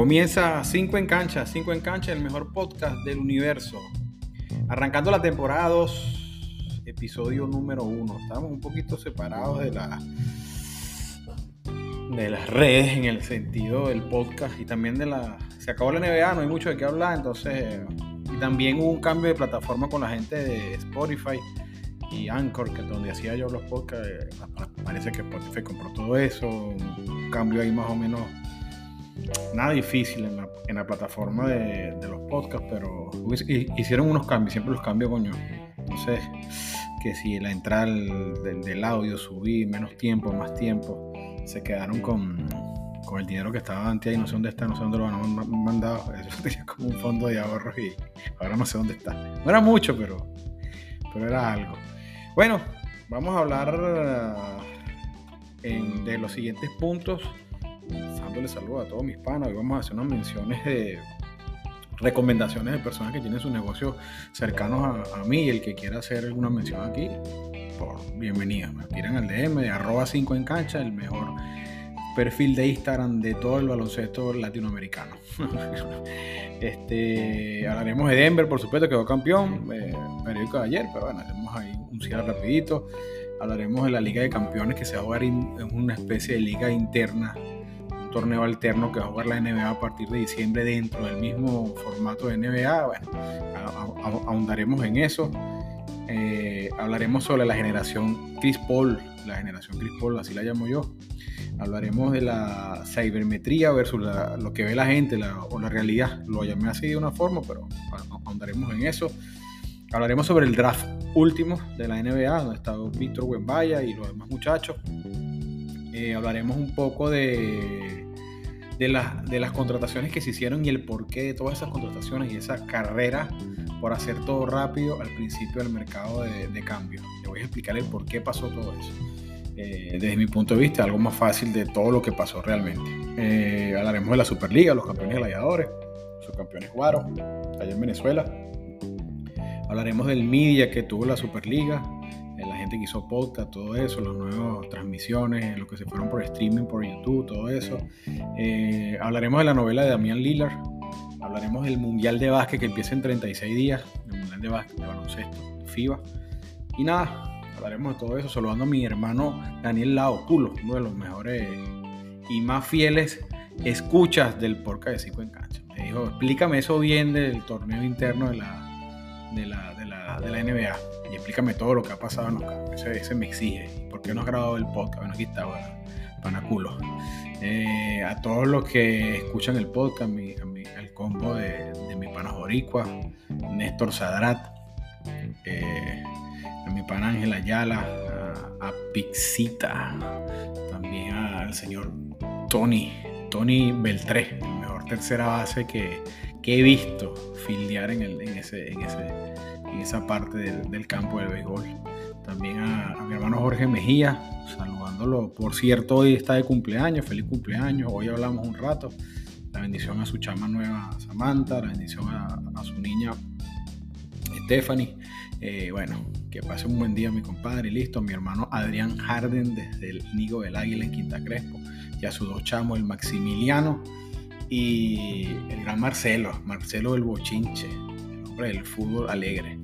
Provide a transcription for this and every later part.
Comienza 5 en cancha, 5 en cancha, el mejor podcast del universo. Arrancando la temporada 2, episodio número 1. Estamos un poquito separados de, la, de las redes en el sentido del podcast y también de la... Se acabó la NBA, no hay mucho de qué hablar, entonces... Y también hubo un cambio de plataforma con la gente de Spotify y Anchor, que es donde hacía yo los podcasts. Eh, parece que Spotify compró todo eso, un cambio ahí más o menos nada difícil en la, plataforma de, los podcasts, pero hicieron unos cambios, siempre los cambio, coño. Entonces, que si la entrada del, audio subí menos tiempo, más tiempo, se quedaron con, el dinero que estaba antes y no sé dónde está, no sé dónde lo han mandado. Eso tenía como un fondo de ahorros y ahora no sé dónde está. No era mucho, pero, pero era algo. Bueno, vamos a hablar en, de los siguientes puntos dándole saludos a todos mis panos y vamos a hacer unas menciones de recomendaciones de personas que tienen sus negocios cercanos a, mí y el que quiera hacer alguna mención aquí, por bienvenida. Me tiran al DM de arroba 5 en cancha, el mejor perfil de Instagram de todo el baloncesto latinoamericano. este, hablaremos de Denver, por supuesto, que quedó campeón, eh, periódico de ayer, pero bueno, haremos ahí un cierre rapidito. Hablaremos de la Liga de Campeones que se va a jugar en una especie de liga interna torneo alterno que va a jugar la NBA a partir de diciembre dentro del mismo formato de NBA. Bueno, ahondaremos en eso. Eh, hablaremos sobre la generación Chris Paul, la generación Chris Paul, así la llamo yo. Hablaremos de la cibermetría versus lo que ve la gente o la realidad. Lo llamé así de una forma, pero ahondaremos en eso. Hablaremos sobre el draft último de la NBA, donde está Víctor Wembaya y los demás muchachos. Eh, hablaremos un poco de, de, de, las contrataciones que se hicieron y el porqué de todas esas contrataciones y esa carrera por hacer todo rápido al principio del mercado de, cambio. Le voy a explicar el por qué pasó todo eso. Eh, desde mi punto de vista, algo más fácil de todo lo que pasó realmente. Eh, hablaremos de la Superliga, los campeones gladiadores, los campeones Guaro, allá en Venezuela. Hablaremos del media que tuvo la Superliga, la gente que hizo podcast, todo eso, las nuevas transmisiones, lo que se fueron por streaming, por YouTube, todo eso. Eh, hablaremos de la novela de Damián Lillard, hablaremos del Mundial de Básquet que empieza en 36 días, el Mundial de Básquet de baloncesto, FIBA. Y nada, hablaremos de todo eso, saludando a mi hermano Daniel Lao, uno de los mejores y más fieles escuchas del podcast de Cinco en Cancha. Me dijo, explícame eso bien del torneo interno de la, de la, de la, de la NBA y explícame todo lo que ha pasado en los campos. Ese, me exige. ¿Por qué no has grabado el podcast? Bueno, aquí está, bueno, panaculo. Eh, a todos los que escuchan el podcast, mi, el combo de, mi pana Joricua, Néstor Sadrat, eh, a mi pana Ángel Ayala, a, Pixita, también al señor Tony, Tony Beltré, el mejor tercera base que, he visto fildear en, el, en, ese, en, ese, en esa parte del, campo del béisbol. También a, mi hermano Jorge Mejía, saludándolo. Por cierto, hoy está de cumpleaños, feliz cumpleaños. Hoy hablamos un rato. La bendición a su chama nueva Samantha, la bendición a, su niña Stephanie. Eh, bueno, que pase un buen día mi compadre. Listo, a mi hermano Adrián Harden desde el Nigo del Águila en Quinta Crespo. Y a sus dos chamos, el Maximiliano y el gran Marcelo, Marcelo del Bochinche, el fútbol alegre.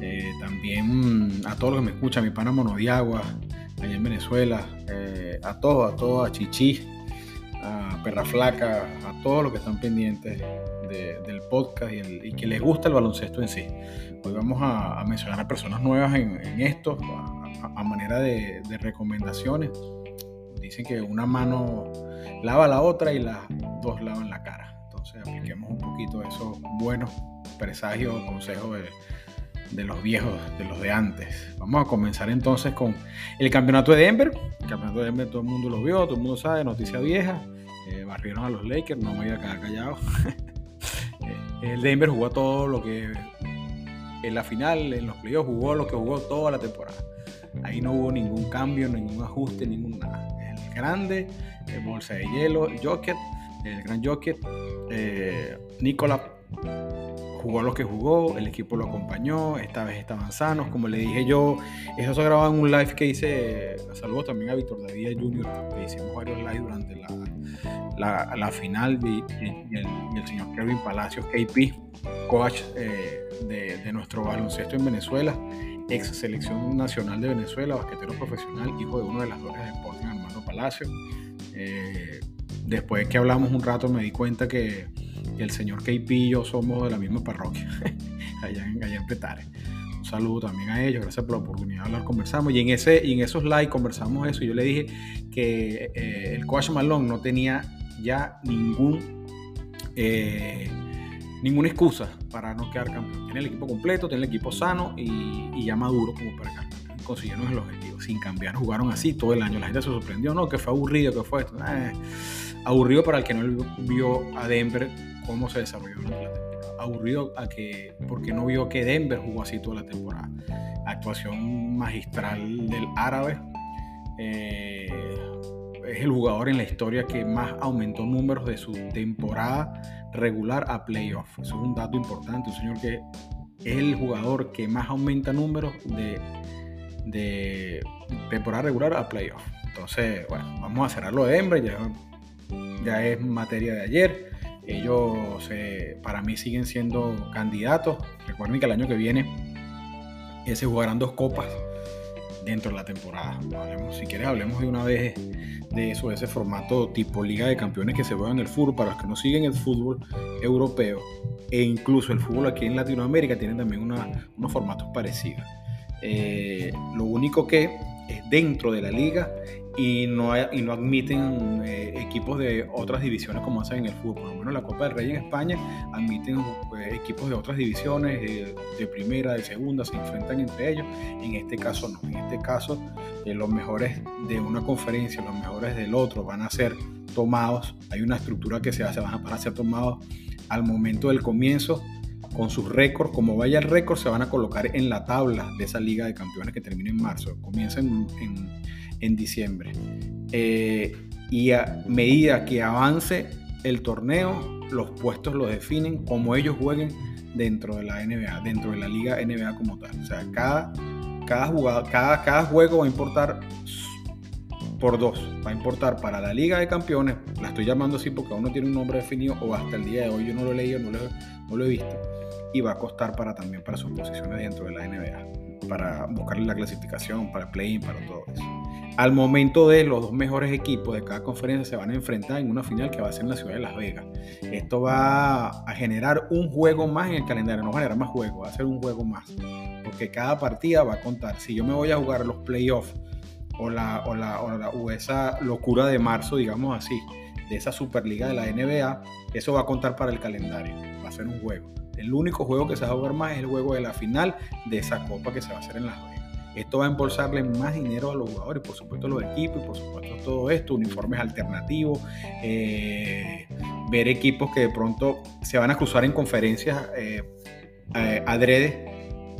Eh, también a todos los que me escuchan, mi pana Monodiagua, allá en Venezuela, eh, a todos, a todos, a Chichi, a Perra Flaca, a todos los que están pendientes del podcast y, que les gusta el baloncesto en sí. Hoy vamos a, mencionar a personas nuevas en, esto, a, manera de, recomendaciones. Dicen que una mano lava la otra y las dos lavan la cara. Entonces apliquemos un poquito eso bueno presagios o consejos de, los viejos, de los de antes. Vamos a comenzar entonces con el campeonato de Denver. El campeonato de Denver todo el mundo lo vio, todo el mundo sabe, noticia vieja. Eh, barrieron a los Lakers, no me voy a quedar callado. Eh, el Denver jugó todo lo que en la final, en los playoffs, jugó lo que jugó toda la temporada. Ahí no hubo ningún cambio, ningún ajuste, ningún nada. El grande, el bolsa de hielo, Jokic, el gran Jokic, eh, Nicolás jugó lo que jugó, el equipo lo acompañó, esta vez estaban sanos, como le dije yo, eso se grababa en un live que hice, saludos también a Víctor David Jr., que hicimos varios lives durante la, final y, el, señor Kevin Palacios, KP, coach eh, de, nuestro baloncesto en Venezuela, ex selección nacional de Venezuela, basquetero profesional, hijo de uno de las glorias de Sporting, Armando Palacios. Eh, después que hablamos un rato me di cuenta que, el señor KP y yo somos de la misma parroquia, allá en, allá Petare un saludo también a ellos, gracias por la oportunidad de hablar, conversamos. Y en, ese, y en esos likes conversamos eso. Y yo le dije que eh, el coach Malone no tenía ya ningún, eh, ninguna excusa para no quedar campeón. Tiene el equipo completo, tiene el equipo sano y, ya maduro como para que consiguieron el objetivo. Sin cambiar, jugaron así todo el año. La gente se sorprendió, no, que fue aburrido, que fue esto. Aburrido para el que no vio a Denver cómo se desarrolló la temporada. Aburrido a que, porque no vio que Denver jugó así toda la temporada. Actuación magistral del árabe. Eh, es el jugador en la historia que más aumentó números de su temporada regular a playoff. Eso es un dato importante, un señor que es el jugador que más aumenta números de, de temporada regular a playoff. Entonces, bueno, vamos a cerrarlo de Denver, ya, ya es materia de ayer. Ellos eh, para mí siguen siendo candidatos. Recuerden que el año que viene se jugarán dos copas dentro de la temporada. si quieres, hablemos de una vez de eso, de ese formato tipo Liga de Campeones que se juega en el fútbol. Para los que no siguen el fútbol europeo e incluso el fútbol aquí en Latinoamérica, tienen también unos formatos parecidos. Eh, lo único que es dentro de la liga y no, y no admiten eh, equipos de otras divisiones como hacen en el fútbol. Por lo menos la Copa del Rey en España admiten eh, equipos de otras divisiones, de, primera, de segunda, se enfrentan entre ellos. En este caso no. En este caso eh, los mejores de una conferencia, los mejores del otro van a ser tomados. Hay una estructura que se hace, van a, ser tomados al momento del comienzo con sus récords, como vaya el récord, se van a colocar en la tabla de esa liga de campeones que termina en marzo. Comienza en en diciembre. Eh, y a medida que avance el torneo, los puestos los definen como ellos jueguen dentro de la NBA, dentro de la liga NBA como tal. O sea, cada, cada, cada, cada juego va a importar por dos. Va a importar para la Liga de Campeones, la estoy llamando así porque aún no tiene un nombre definido o hasta el día de hoy yo no lo he leído, no lo, no lo he visto. Y va a costar para también para sus posiciones dentro de la NBA, para buscarle la clasificación, para play-in, para todo eso al momento de los dos mejores equipos de cada conferencia se van a enfrentar en una final que va a ser en la ciudad de Las Vegas. Esto va a generar un juego más en el calendario, no va a generar más juegos, va a ser un juego más. Porque cada partida va a contar. Si yo me voy a jugar los playoffs o, la, o, la, o, esa locura de marzo, digamos así, de esa Superliga de la NBA, eso va a contar para el calendario, va a ser un juego. El único juego que se va a jugar más es el juego de la final de esa copa que se va a hacer en Las Vegas. Esto va a embolsarle más dinero a los jugadores, por supuesto los equipos, y por supuesto todo esto, uniformes alternativos, eh, ver equipos que de pronto se van a cruzar en conferencias eh, eh, adrede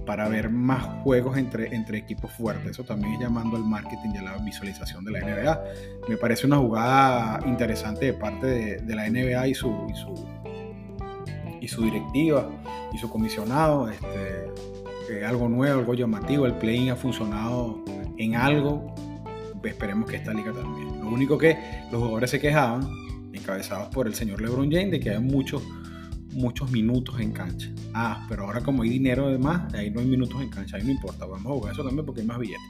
para ver más juegos entre, entre equipos fuertes. Eso también es llamando al marketing y a la visualización de la NBA. Me parece una jugada interesante de parte de, la NBA y su, y su, y su directiva y su comisionado. Este, algo nuevo, algo llamativo. El play ha funcionado en algo. Esperemos que esta liga también. Lo único que los jugadores se quejaban, encabezados por el señor LeBron James, de que hay muchos, muchos minutos en cancha. Ah, pero ahora como hay dinero además, ahí no hay minutos en cancha, ahí no importa. Vamos a jugar eso también porque hay más billetes.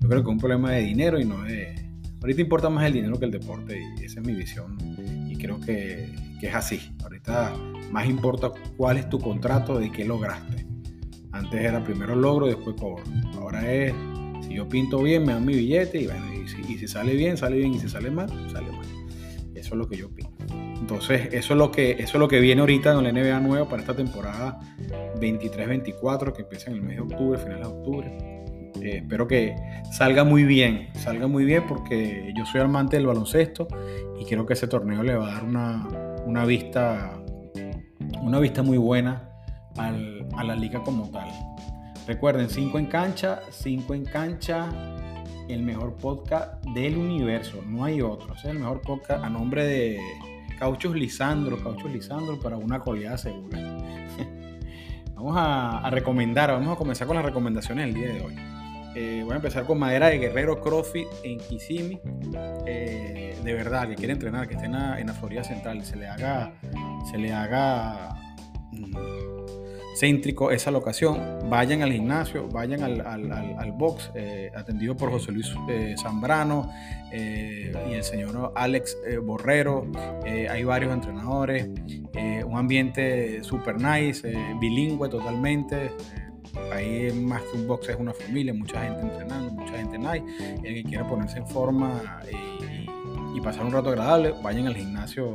Yo creo que es un problema de dinero y no de... Ahorita importa más el dinero que el deporte y esa es mi visión y creo que, que es así. Ahorita más importa cuál es tu contrato, de qué lograste. Antes era primero logro, después cobro. Ahora es, si yo pinto bien, me dan mi billete y bueno, y si, sale bien, sale bien, y si sale mal, sale mal. Eso es lo que yo pinto. Entonces, eso es lo que, eso es lo que viene ahorita en la NBA nueva para esta temporada 23-24, que empieza en el mes de octubre, finales de octubre. Eh, espero que salga muy bien, salga muy bien porque yo soy amante del baloncesto y creo que ese torneo le va a dar una, una vista una vista muy buena a la liga como tal. Recuerden, 5 en cancha, 5 en cancha, el mejor podcast del universo, no hay otro. Es el mejor podcast a nombre de Cauchos Lisandro, Cauchos Lisandro para una coleada segura. vamos a, recomendar, vamos a comenzar con las recomendaciones del día de hoy. Eh, voy a empezar con madera de guerrero CrossFit en Kissimmee. Eh, de verdad, que quiere entrenar, que esté en la, en la Florida Central, se le haga, se le haga mm, céntrico esa locación. Vayan al gimnasio, vayan al, al, al, box, eh, atendido por José Luis Zambrano y el señor Alex Borrero. hay varios entrenadores, un ambiente super nice, bilingüe totalmente Ahí más que un box es una familia, mucha gente entrenando, mucha gente night. El que quiera ponerse en forma y, pasar un rato agradable, vayan al gimnasio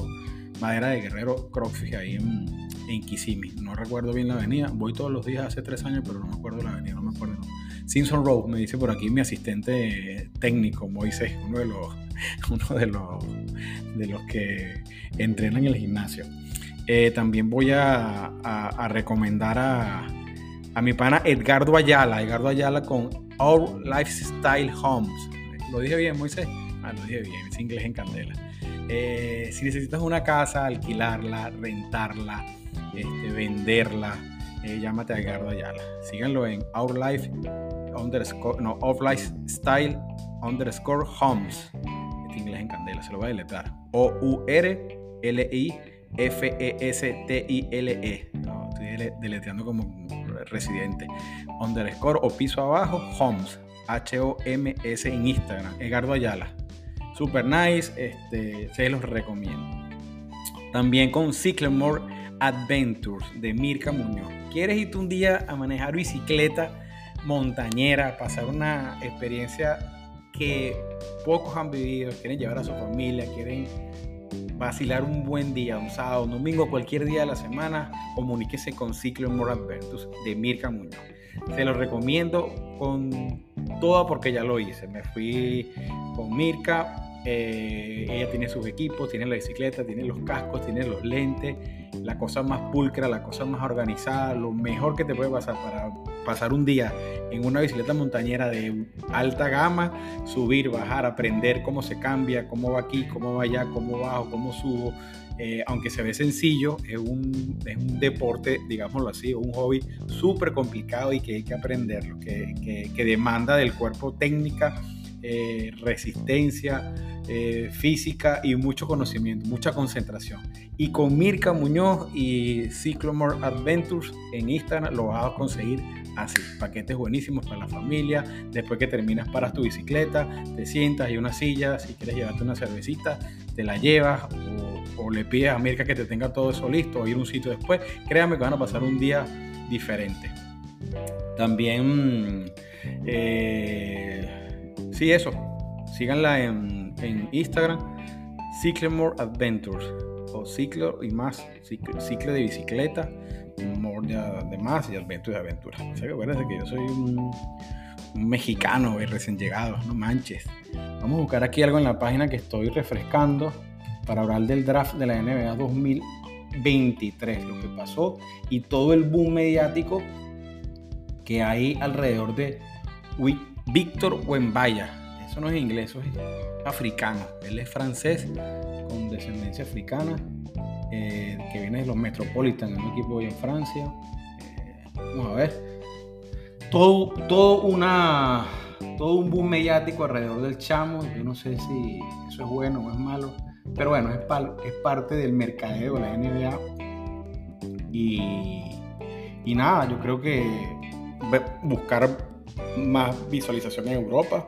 Madera de Guerrero CrossFit ahí en, en Kissimmee. No recuerdo bien la avenida. Voy todos los días hace tres años, pero no me acuerdo la avenida, no me acuerdo. Simpson Road, me dice por aquí mi asistente técnico, Moisés, uno de los, uno de los, de los que entrenan en el gimnasio. Eh, también voy a recomendar a, a mi pana Edgardo Ayala, Edgardo Ayala con Our Lifestyle Homes. ¿Lo dije bien, Moisés? Ah, lo dije bien, es inglés en candela. Eh, si necesitas una casa, alquilarla, rentarla, este, venderla, eh, llámate a Edgardo Ayala. Síganlo en Our Life underscore, no, Our Lifestyle underscore Homes. Este inglés en candela, se lo voy a deletrar. O-U-R-L-I-F-E-S-T-I-L-E. -E. estoy deletreando como residente. Underscore o piso abajo, Homes. H-O-M-S en Instagram. Edgardo Ayala. Super nice. Este, se los recomiendo. También con Cyclemore Adventures de Mirka Muñoz. ¿Quieres irte un día a manejar bicicleta montañera, pasar una experiencia que pocos han vivido, quieren llevar a su familia, quieren vacilar un buen día, un sábado, un domingo, cualquier día de la semana, comuníquese con Ciclo More Adventus de Mirka Muñoz. Se lo recomiendo con toda porque ya lo hice. Me fui con Mirka, eh, ella tiene sus equipos, tiene la bicicleta, tiene los cascos, tiene los lentes, la cosa más pulcra, la cosa más organizada, lo mejor que te puede pasar para pasar un día en una bicicleta montañera de alta gama, subir, bajar, aprender cómo se cambia, cómo va aquí, cómo va allá, cómo bajo, cómo subo. Eh, aunque se ve sencillo, es un, es un deporte, digámoslo así, un hobby súper complicado y que hay que aprenderlo, que, que, demanda del cuerpo técnica, eh, resistencia, eh, física y mucho conocimiento, mucha concentración. Y con Mirka Muñoz y Cyclomore Adventures en Instagram lo vas a conseguir así. Paquetes buenísimos para la familia. Después que terminas, paras tu bicicleta, te sientas y una silla. Si quieres llevarte una cervecita, te la llevas o, le pides a Mirka que te tenga todo eso listo o ir un sitio después. Créame que van a pasar un día diferente. También, eh, sí, eso. Síganla en en Instagram, Cyclemore Adventures o ciclo y más, ciclo, de bicicleta, more de, más y Adventures de aventura. O sea acuérdense que yo soy un, mexicano y recién llegado, no manches. Vamos a buscar aquí algo en la página que estoy refrescando para hablar del draft de la NBA 2023, lo que pasó y todo el boom mediático que hay alrededor de Víctor Wembaya eso no es inglés, eso es africano. Él es francés con descendencia africana, eh, que viene de los Metropolitan, un equipo en Francia. Eh, vamos a ver. Todo, todo, una, todo un boom mediático alrededor del chamo. Yo no sé si eso es bueno o es malo. Pero bueno, es, es parte del mercadeo de la NBA. Y, y nada, yo creo que buscar más visualización en Europa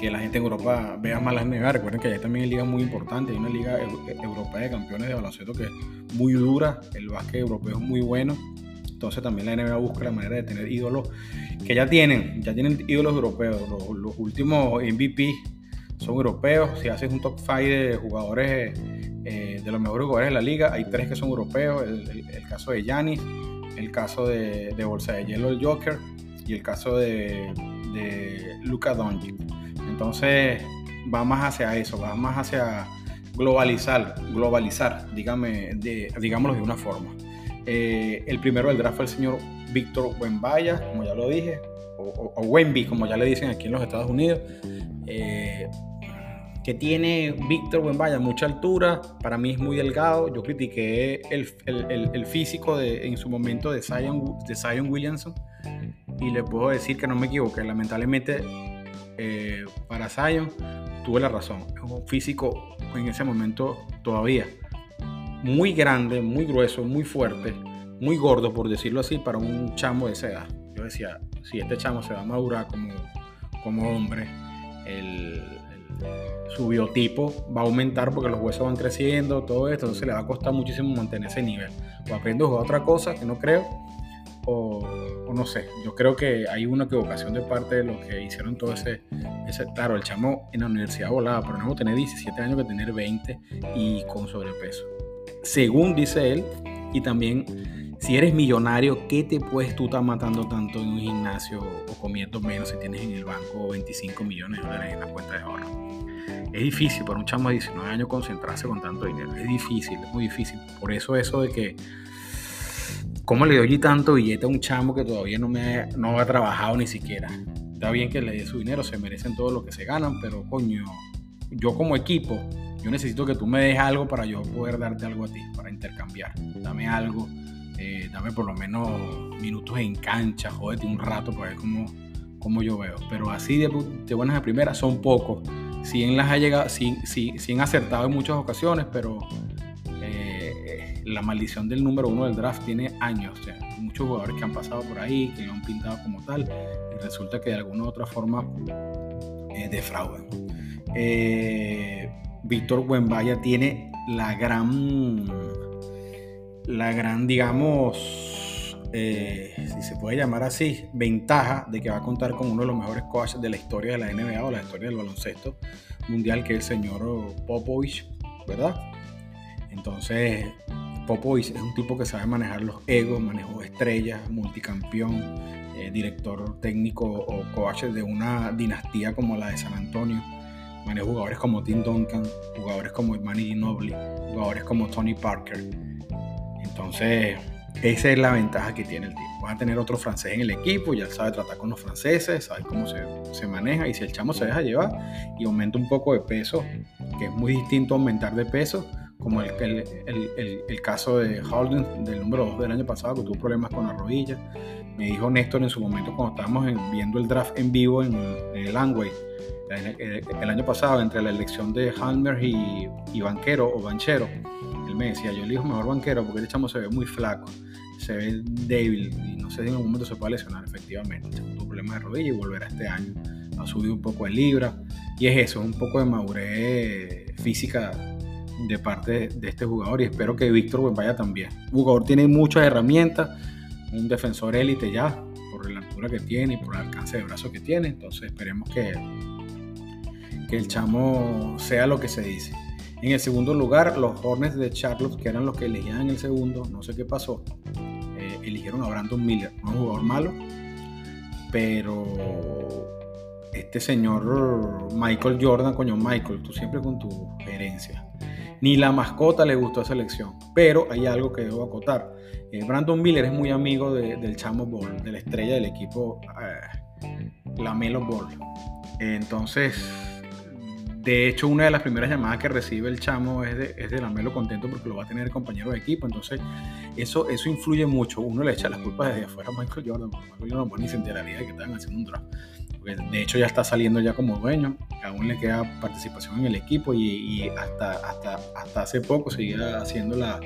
que la gente en Europa vea más las NBA. Recuerden que allá también hay ligas muy importantes. Hay una liga europea de campeones de baloncesto que es muy dura. El básquet europeo es muy bueno. Entonces también la NBA busca la manera de tener ídolos que ya tienen, ya tienen ídolos europeos. Los, últimos MVP son europeos. Si haces un top 5 de jugadores, eh, de los mejores jugadores de la liga, hay tres que son europeos. El, caso de Giannis, el caso de, de Bolsa de Hielo, el Joker, y el caso de, Luka Doncic. Entonces va más hacia eso, va más hacia globalizar, globalizar, digámoslo de una forma. Eh, el primero del draft fue el señor Víctor Wembaya, como ya lo dije, o, o, Wemby, como ya le dicen aquí en los Estados Unidos. Eh, que tiene Víctor Wembaya mucha altura, para mí es muy delgado. Yo critiqué el, físico de, en su momento de Zion, de Zion Williamson y le puedo decir que no me equivoqué. Lamentablemente, eh, para Zion, tuve la razón. Es un físico en ese momento todavía muy grande, muy grueso, muy fuerte, muy gordo, por decirlo así, para un chamo de esa edad. Yo decía, si este chamo se va a madurar como, como hombre, su biotipo va a aumentar porque los huesos van creciendo, todo esto, entonces le va a costar muchísimo mantener ese nivel. O aprendo a otra cosa, que no creo, o, no sé, yo creo que hay una equivocación de parte de los que hicieron todo ese, ese claro, el chamo en la universidad volaba, pero no tener 17 años que tener 20 y con sobrepeso. Según dice él, y también si eres millonario, ¿qué te puedes tú estar matando tanto en un gimnasio o comiendo menos si tienes en el banco 25 millones de dólares en la cuenta de ahorro? Es difícil para un chamo de 19 años concentrarse con tanto dinero. Es difícil, es muy difícil. Por eso eso de que ¿Cómo le doy tanto billete a un chamo que todavía no, me, no ha trabajado ni siquiera? Está bien que le dé su dinero, se merecen todo lo que se ganan, pero coño, yo como equipo, yo necesito que tú me des algo para yo poder darte algo a ti, para intercambiar. Dame algo, eh, dame por lo menos minutos en cancha, jódete un rato para ver cómo, yo veo. Pero así de, de buenas a primeras son pocos. Sí, en las ha llegado, acertado en muchas ocasiones, pero la maldición del número uno del draft tiene años. O sea, muchos jugadores que han pasado por ahí, que han pintado como tal, y resulta que de alguna u otra forma eh, defraudan. Eh, Víctor Buenvaya tiene la gran, la gran, digamos, eh, si se puede llamar así, ventaja de que va a contar con uno de los mejores coaches de la historia de la NBA o la historia del baloncesto mundial, que es el señor Popovich, ¿verdad? Entonces, Popovich es un tipo que sabe manejar los egos, manejó estrellas, multicampeón, eh, director técnico o coach de una dinastía como la de San Antonio. Manejó jugadores como Tim Duncan, jugadores como Manny Ginobili, jugadores como Tony Parker. Entonces, esa es la ventaja que tiene el tipo. Va a tener otro francés en el equipo, ya sabe tratar con los franceses, sabe cómo se, se, maneja y si el chamo se deja llevar y aumenta un poco de peso, que es muy distinto aumentar de peso como el, el, el, caso de Holden, del número 2 del año pasado, que tuvo problemas con la rodilla. Me dijo Néstor en su momento cuando estábamos viendo el draft en vivo en, el Angway, el, año pasado, entre la elección de Halmer y, y, Banquero o Banchero. Él me decía, yo elijo mejor Banquero porque el chamo se ve muy flaco, se ve débil y no sé si en algún momento se puede lesionar efectivamente. tuvo problemas de rodilla y volverá este año. Ha subido un poco de libra y es eso, es un poco de madurez física de parte de este jugador y espero que Víctor vaya también. El jugador tiene muchas herramientas, un defensor élite ya, por la altura que tiene y por el alcance de brazo que tiene, entonces esperemos que, que el chamo sea lo que se dice. En el segundo lugar, los Hornets de Charlotte, que eran los que elegían en el segundo, no sé qué pasó, eh, eligieron a Brandon Miller, no un jugador malo, pero este señor Michael Jordan, coño Michael, tú siempre con tu herencia ni la mascota le gustó esa elección. Pero hay algo que debo acotar. Eh, Brandon Miller es muy amigo del Chamo Ball, de la estrella del equipo eh, la Melo Ball. Entonces, de hecho, una de las primeras llamadas que recibe el chamo es de, es de la Melo contento porque lo va a tener el compañero de equipo. Entonces, eso, eso influye mucho. Uno le echa las culpas desde afuera a Michael Jordan. Michael Jordan ni se enteraría de que estaban haciendo un draft de hecho ya está saliendo ya como dueño, aún le queda participación en el equipo y, hasta, hasta, hasta hace poco seguía haciendo, la,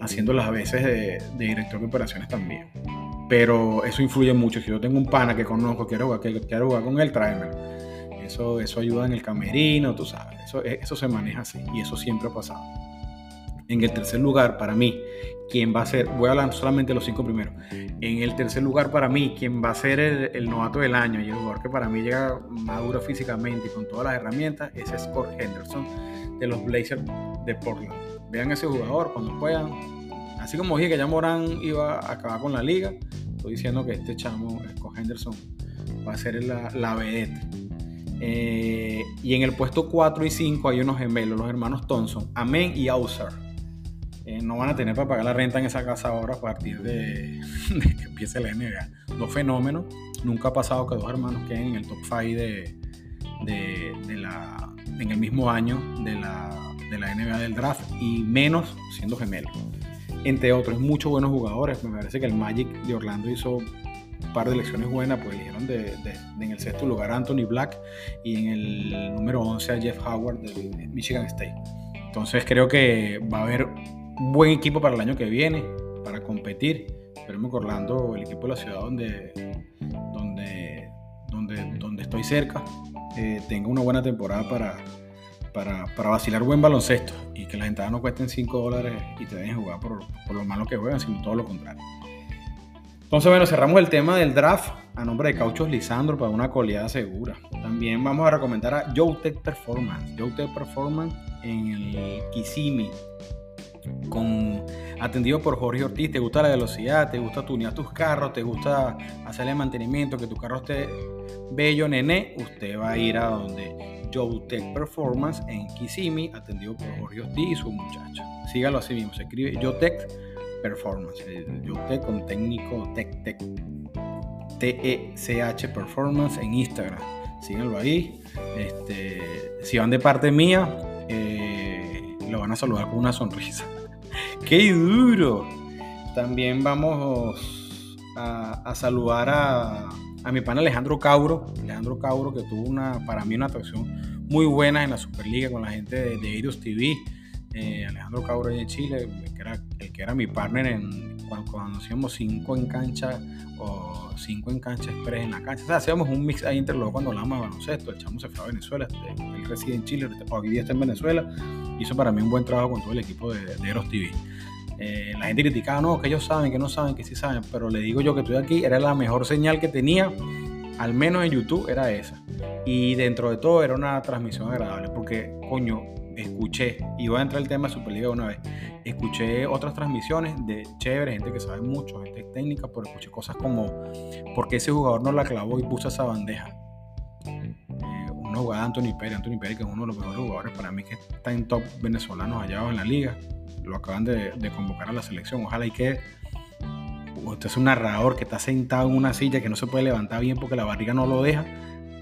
haciendo las veces de, director de operaciones también. Pero eso influye mucho. Si yo tengo un pana que conozco, quiero jugar, quiero jugar con él, tráeme. Eso, eso ayuda en el camerino, tú sabes. Eso, eso se maneja así y eso siempre ha pasado. En el tercer lugar, para mí, quien va a ser, voy a hablar solamente de los cinco primeros. En el tercer lugar, para mí, quien va a ser el, novato del año y el jugador que para mí llega maduro físicamente y con todas las herramientas, es Scott Henderson de los Blazers de Portland. Vean ese jugador cuando puedan. Así como dije que ya Morán iba a acabar con la liga, estoy diciendo que este chamo, Scott Henderson, va a ser la, la vedette. Eh, y en el puesto 4 y 5 hay unos gemelos, los hermanos Thompson, Amen y Ausar eh, no van a tener para pagar la renta en esa casa ahora a partir de, que empiece la NBA. Dos fenómenos. Nunca ha pasado que dos hermanos queden en el top 5 de, de, en el mismo año de la, de la NBA del draft y menos siendo gemelos. Entre otros, muchos buenos jugadores. Me parece que el Magic de Orlando hizo un par de elecciones buenas, pues eligieron de, en el sexto lugar a Anthony Black y en el número 11 a Jeff Howard de Michigan State. Entonces creo que va a haber un buen equipo para el año que viene, para competir. Esperemos que Orlando, el equipo de la ciudad donde, donde, donde, donde estoy cerca, eh, tenga una buena temporada para, para, para, vacilar buen baloncesto y que las entradas no cuesten 5 dólares y te dejen jugar por, por lo malo que juegan, sino todo lo contrario. Entonces, bueno, cerramos el tema del draft a nombre de Cauchos Lisandro para una coleada segura. También vamos a recomendar a Tech Performance. Tech Performance en el Kissimmee, con, atendido por Jorge Ortiz. ¿Te gusta la velocidad? ¿Te gusta tunear tus carros? ¿Te gusta hacerle mantenimiento? Que tu carro esté bello, nene. Usted va a ir a donde Tech Performance en Kissimmee, atendido por Jorge Ortiz y su muchacho. Sígalo así mismo, se escribe Tech Performance, Tech con técnico Tech Tech. T-E-C-H Performance en Instagram. Síganlo ahí. Este, si van de parte mía, eh, van a saludar con una sonrisa. ¡Qué duro! También vamos a, saludar a, a, mi pana Alejandro Cauro. Alejandro Cauro que tuvo una, para mí una atracción muy buena en la Superliga con la gente de, de TV. Eh, Alejandro Cauro de Chile, que era, el que era mi partner en, cuando, hacíamos cinco en cancha o cinco en cancha express en la cancha. O sea, hacíamos un mix ahí entre los cuando hablábamos de baloncesto. El chamo se fue a Venezuela, este, él reside en Chile, hoy día está en Venezuela. Hizo para mí un buen trabajo con todo el equipo de, de Eros TV. Eh, la gente criticaba, no, que ellos saben, que no saben, que sí saben, pero le digo yo que estoy aquí, era la mejor señal que tenía, al menos en YouTube, era esa. Y dentro de todo era una transmisión agradable, porque, coño, escuché, iba a entrar el tema de Superliga una vez, escuché otras transmisiones de chévere, gente que sabe mucho, gente técnica, pero escuché cosas como, ¿por qué ese jugador no la clavó y puso esa bandeja? Eh, uno jugaba Anthony Pérez, Anthony Pérez que es uno de los mejores jugadores para mí que está en top venezolanos allá en la liga, lo acaban de, convocar a la selección, ojalá y que usted es un narrador que está sentado en una silla que no se puede levantar bien porque la barriga no lo deja,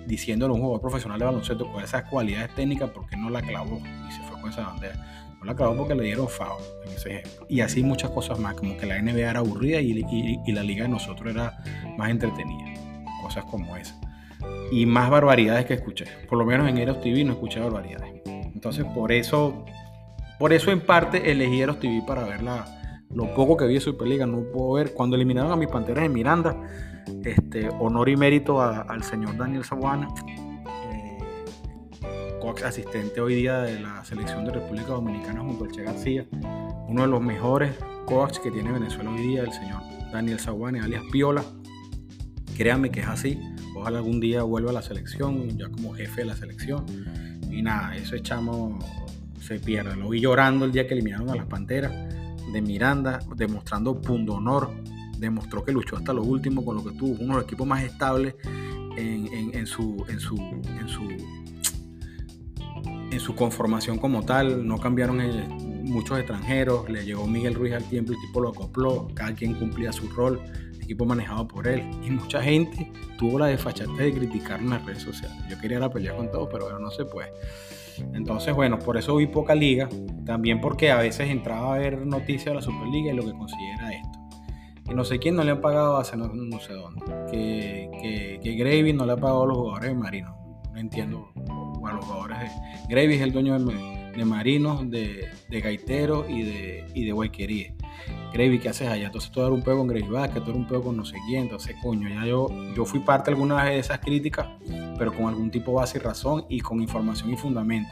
diciéndole a un jugador profesional de baloncesto con esas cualidades técnicas porque no la clavó y se fue con esa bandera. No la clavó porque le dieron FAO en ese ejemplo. Y así muchas cosas más, como que la NBA era aburrida y, y, la liga de nosotros era más entretenida. Cosas como esas. Y más barbaridades que escuché. Por lo menos en Eros TV no escuché barbaridades. Entonces por eso, por eso en parte elegí Eros TV para ver lo poco que vi de Superliga. No puedo ver. Cuando eliminaron a mis Panteras en Miranda, este, honor y mérito al señor Daniel Sabuana, eh, asistente hoy día de la selección de República Dominicana junto al Che García, uno de los mejores coaches que tiene Venezuela hoy día, el señor Daniel Sabuana, alias Piola. Créanme que es así. Ojalá algún día vuelva a la selección, ya como jefe de la selección. Y nada, ese chamo se pierde. Lo vi llorando el día que eliminaron a las Panteras de Miranda, demostrando honor demostró que luchó hasta lo último con lo que tuvo, uno de los equipos más estables en, su, en, su, en, su, en su conformación como tal, no cambiaron muchos extranjeros, le llegó Miguel Ruiz al tiempo, el tipo lo acopló, cada quien cumplía su rol, equipo manejado por él, y mucha gente tuvo la desfachatez de criticar en las redes sociales. Yo quería la pelea con todos, pero bueno, no se puede. Entonces, bueno, por eso vi poca liga, también porque a veces entraba a ver noticias de la Superliga y lo que considera esto. Que no sé quién no le ha pagado hace no, sé dónde, que, que, que, Gravy no le ha pagado a los jugadores de Marinos, no entiendo, a los jugadores de... Gravy es el dueño de, de Marinos, de, de Gaitero y de, y de. Gravy, ¿qué haces allá? Entonces tú eres un pego con Gravy que tú eres un pego con no sé quién, entonces coño, ya yo, yo fui parte alguna vez de esas críticas, pero con algún tipo de base y razón y con información y fundamento.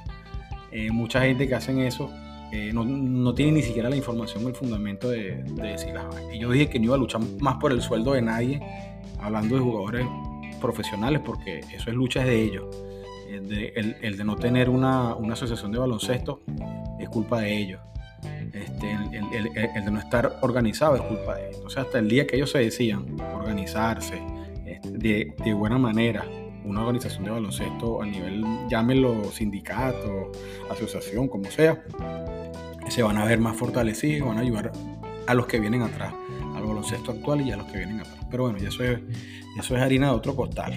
Eh, mucha gente que hacen eso eh, no, no, tiene ni siquiera la información o el fundamento de, de decir las Y yo dije que no iba a luchar más por el sueldo de nadie, hablando de jugadores profesionales, porque eso es lucha de ellos. El de, el, de no tener una, una, asociación de baloncesto es culpa de ellos. Este, el, de no estar organizado es culpa de ellos. Entonces, hasta el día que ellos se decían organizarse este, de, de buena manera, una organización de baloncesto a nivel, llámelo sindicato, asociación, como sea, se van a ver más fortalecidos van a ayudar a los que vienen atrás, al baloncesto actual y a los que vienen atrás. Pero bueno, eso es, eso es harina de otro costal.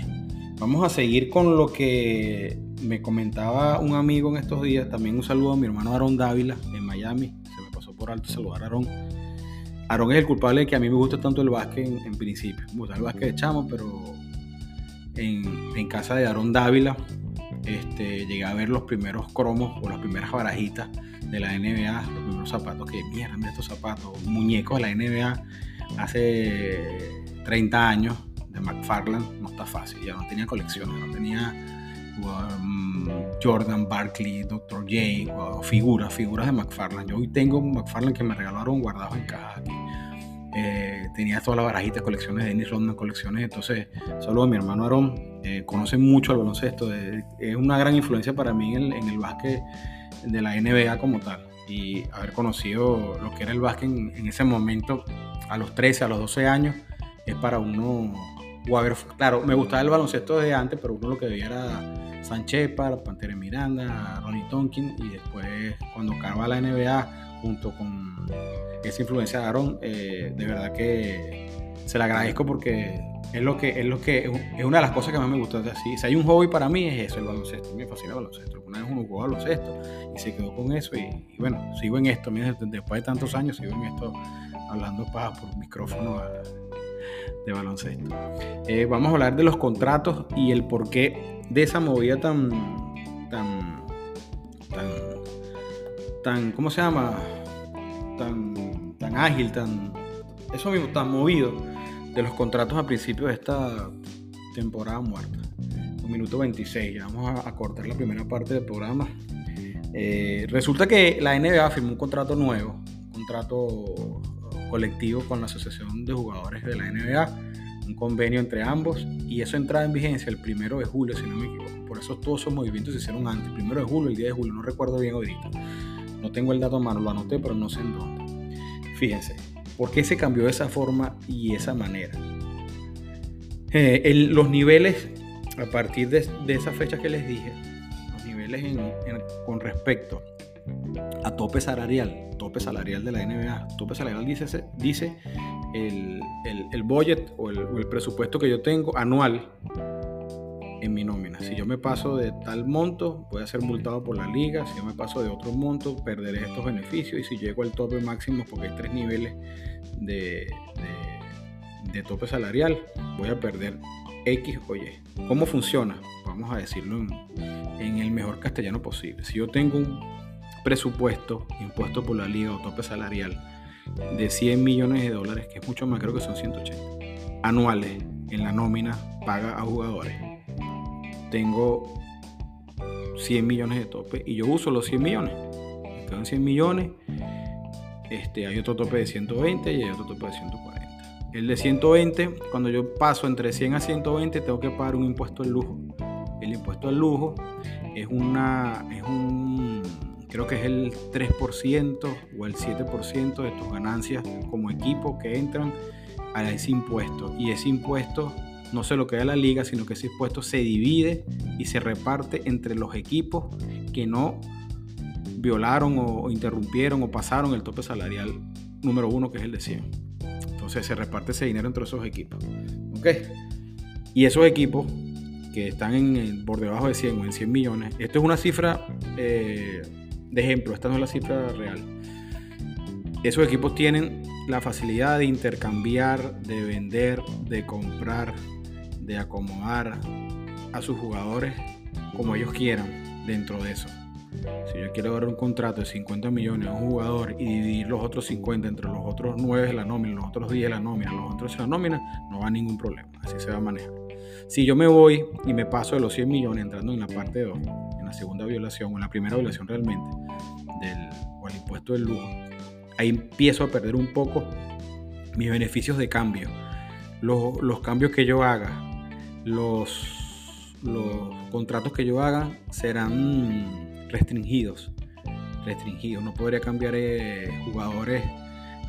Vamos a seguir con lo que me comentaba un amigo en estos días. También un saludo a mi hermano Aaron Dávila en Miami. Por alto saludar a Aaron. Aaron es el culpable de que a mí me gusta tanto el básquet en, principio. Me gusta el básquet de chamo, pero en, casa de Aaron Dávila este, llegué a ver los primeros cromos o las primeras barajitas de la NBA, los primeros zapatos que mierda, mira estos zapatos, muñecos de la NBA hace 30 años de McFarland, no está fácil, ya no tenía colecciones, no tenía um, Jordan, Barkley, Dr. J, figuras, figuras de McFarland. Yo hoy tengo McFarland que me regalaron guardados en caja aquí. Eh, tenía todas las barajitas, colecciones de Dennis Rodman, colecciones. Entonces, solo mi hermano Aaron eh, conoce mucho el baloncesto. es una gran influencia para mí en el, en básquet de la NBA como tal. Y haber conocido lo que era el básquet en, ese momento, a los 13, a los 12 años, es para uno. claro, me gustaba el baloncesto de antes, pero uno lo que veía era Sánchez, Pantera Miranda, Ronnie Tonkin, y después cuando acaba la NBA, junto con esa influencia de Aaron, eh, de verdad que se le agradezco porque es lo que es lo que es una de las cosas que más me gusta así. Si hay un hobby para mí es eso el baloncesto. Me fascina el baloncesto. Una vez uno jugó baloncesto y se quedó con eso y, bueno sigo en esto. Después de tantos años sigo en esto hablando para por micrófono de baloncesto eh, vamos a hablar de los contratos y el porqué de esa movida tan tan tan tan cómo se llama tan tan ágil tan eso mismo tan movido de los contratos a principios de esta temporada muerta. Un minuto 26, ya vamos a, cortar la primera parte del programa. Eh, resulta que la NBA firmó un contrato nuevo, un contrato colectivo con la Asociación de Jugadores de la NBA, un convenio entre ambos, y eso entra en vigencia el primero de julio, si no me equivoco. Por eso todos esos movimientos se hicieron antes, el primero de julio, el día de julio, no recuerdo bien ahorita. No tengo el dato a mano, lo anoté, pero no sé en dónde. Fíjense, ¿Por qué se cambió de esa forma y esa manera? Eh, los niveles, a partir de, esa fecha que les dije, los niveles con respecto a tope salarial, tope salarial de la NBA, tope salarial dice, dice el, el, budget o el, o el presupuesto que yo tengo anual en mi nómina. Si yo me paso de tal monto, voy a ser multado por la liga. Si yo me paso de otro monto, perderé estos beneficios. Y si llego al tope máximo, porque hay tres niveles de, de, tope salarial, voy a perder X o Y. ¿Cómo funciona? Vamos a decirlo en, en el mejor castellano posible. Si yo tengo un presupuesto impuesto por la liga o tope salarial de 100 millones de dólares, que es mucho más, creo que son 180 anuales en la nómina paga a jugadores tengo 100 millones de tope y yo uso los 100 millones. Me quedan 100 millones. Este, hay otro tope de 120 y hay otro tope de 140. El de 120, cuando yo paso entre 100 a 120, tengo que pagar un impuesto al lujo. El impuesto al lujo es una, es un, creo que es el 3% o el 7% de tus ganancias como equipo que entran a ese impuesto. Y ese impuesto no se lo queda la liga, sino que ese impuesto se divide y se reparte entre los equipos que no violaron o, interrumpieron o pasaron el tope salarial número uno, que es el de 100. Entonces se reparte ese dinero entre esos equipos. ¿Ok? Y esos equipos que están en, por debajo de 100 o en 100 millones, esto es una cifra eh, de ejemplo, esta no es la cifra real. Esos equipos tienen la facilidad de intercambiar, de vender, de comprar, de acomodar a sus jugadores como ellos quieran dentro de eso. Si yo quiero dar un contrato de 50 millones a un jugador y dividir los otros 50 entre los otros 9 de la nómina, los otros 10 de la nómina, los otros de la nómina, no va ningún problema. Así se va a manejar. Si yo me voy y me paso de los 100 millones entrando en la parte 2, en la segunda violación o en la primera violación realmente, del, o el impuesto del lujo, ahí empiezo a perder un poco mis beneficios de cambio. Los, los cambios que yo haga, los, los contratos que yo haga serán restringidos. Restringidos. No podría cambiar eh, jugadores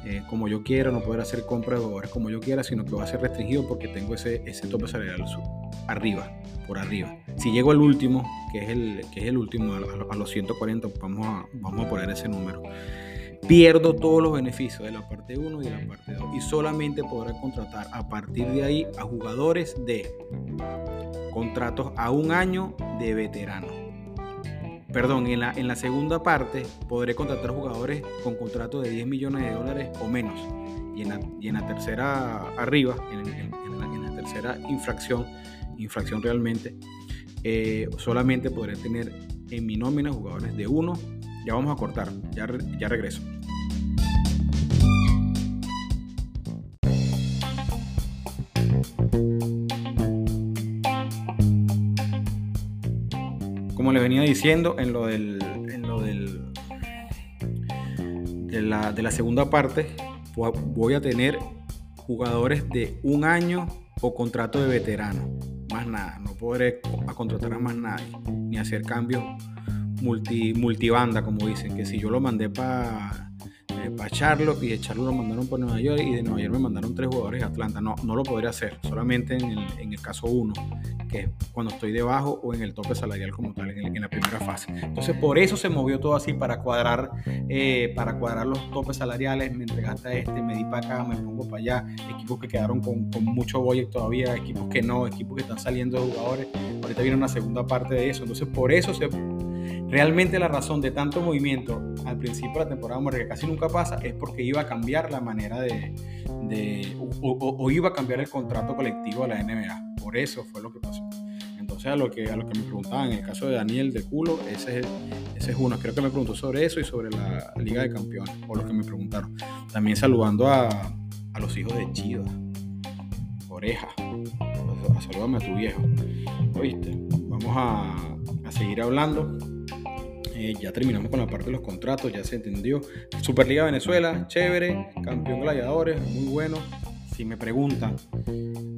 eh, como yo quiera, no podré hacer compra de jugadores como yo quiera, sino que va a ser restringido porque tengo ese, ese tope salarial arriba, por arriba. Si llego al último, que es el, que es el último, a, los 140, vamos a, vamos a poner ese número pierdo todos los beneficios de la parte 1 y de la parte 2 y solamente podrá contratar a partir de ahí a jugadores de contratos a un año de veterano. perdón, en la, en la segunda parte podré contratar jugadores con contrato de 10 millones de dólares o menos. Y en la, y en la tercera arriba, en, la, tercera infracción, infracción realmente, eh, solamente podré tener en mi nómina jugadores de uno. Ya vamos a cortar, ya, ya regreso. como les venía diciendo, en lo del, en lo del de, la, de la segunda parte, voy a tener jugadores de un año o contrato de veterano. Nada, no podré contratar a más nadie, ni hacer cambios multi, multibanda, como dicen, que si yo lo mandé para para Charlotte y de lo mandaron por Nueva York y de Nueva York me mandaron tres jugadores de Atlanta. No, no lo podría hacer, solamente en el, en el caso uno, que es cuando estoy debajo o en el tope salarial como tal, en, la primera fase. Entonces por eso se movió todo así para cuadrar, eh, para cuadrar los topes salariales. Me entregaste a este, me di para acá, me pongo para allá. Equipos que quedaron con, con mucho budget todavía, equipos que no, equipos que están saliendo de jugadores. Ahorita viene una segunda parte de eso. Entonces por eso se Realmente la razón de tanto movimiento al principio de la temporada, que casi nunca pasa, es porque iba a cambiar la manera de, o, iba a cambiar el contrato colectivo de la NBA. Por eso fue lo que pasó. Entonces a lo que, a lo que me preguntaban, en el caso de Daniel de Culo, ese es, ese es uno. Creo que me preguntó sobre eso y sobre la Liga de Campeones, o los que me preguntaron. También saludando a, a los hijos de Chiva. Oreja. Saludame a tu viejo. ¿Oíste? Vamos a, a seguir hablando ya terminamos con la parte de los contratos, ya se entendió. Superliga Venezuela, chévere, campeón gladiadores, muy bueno. Si me preguntan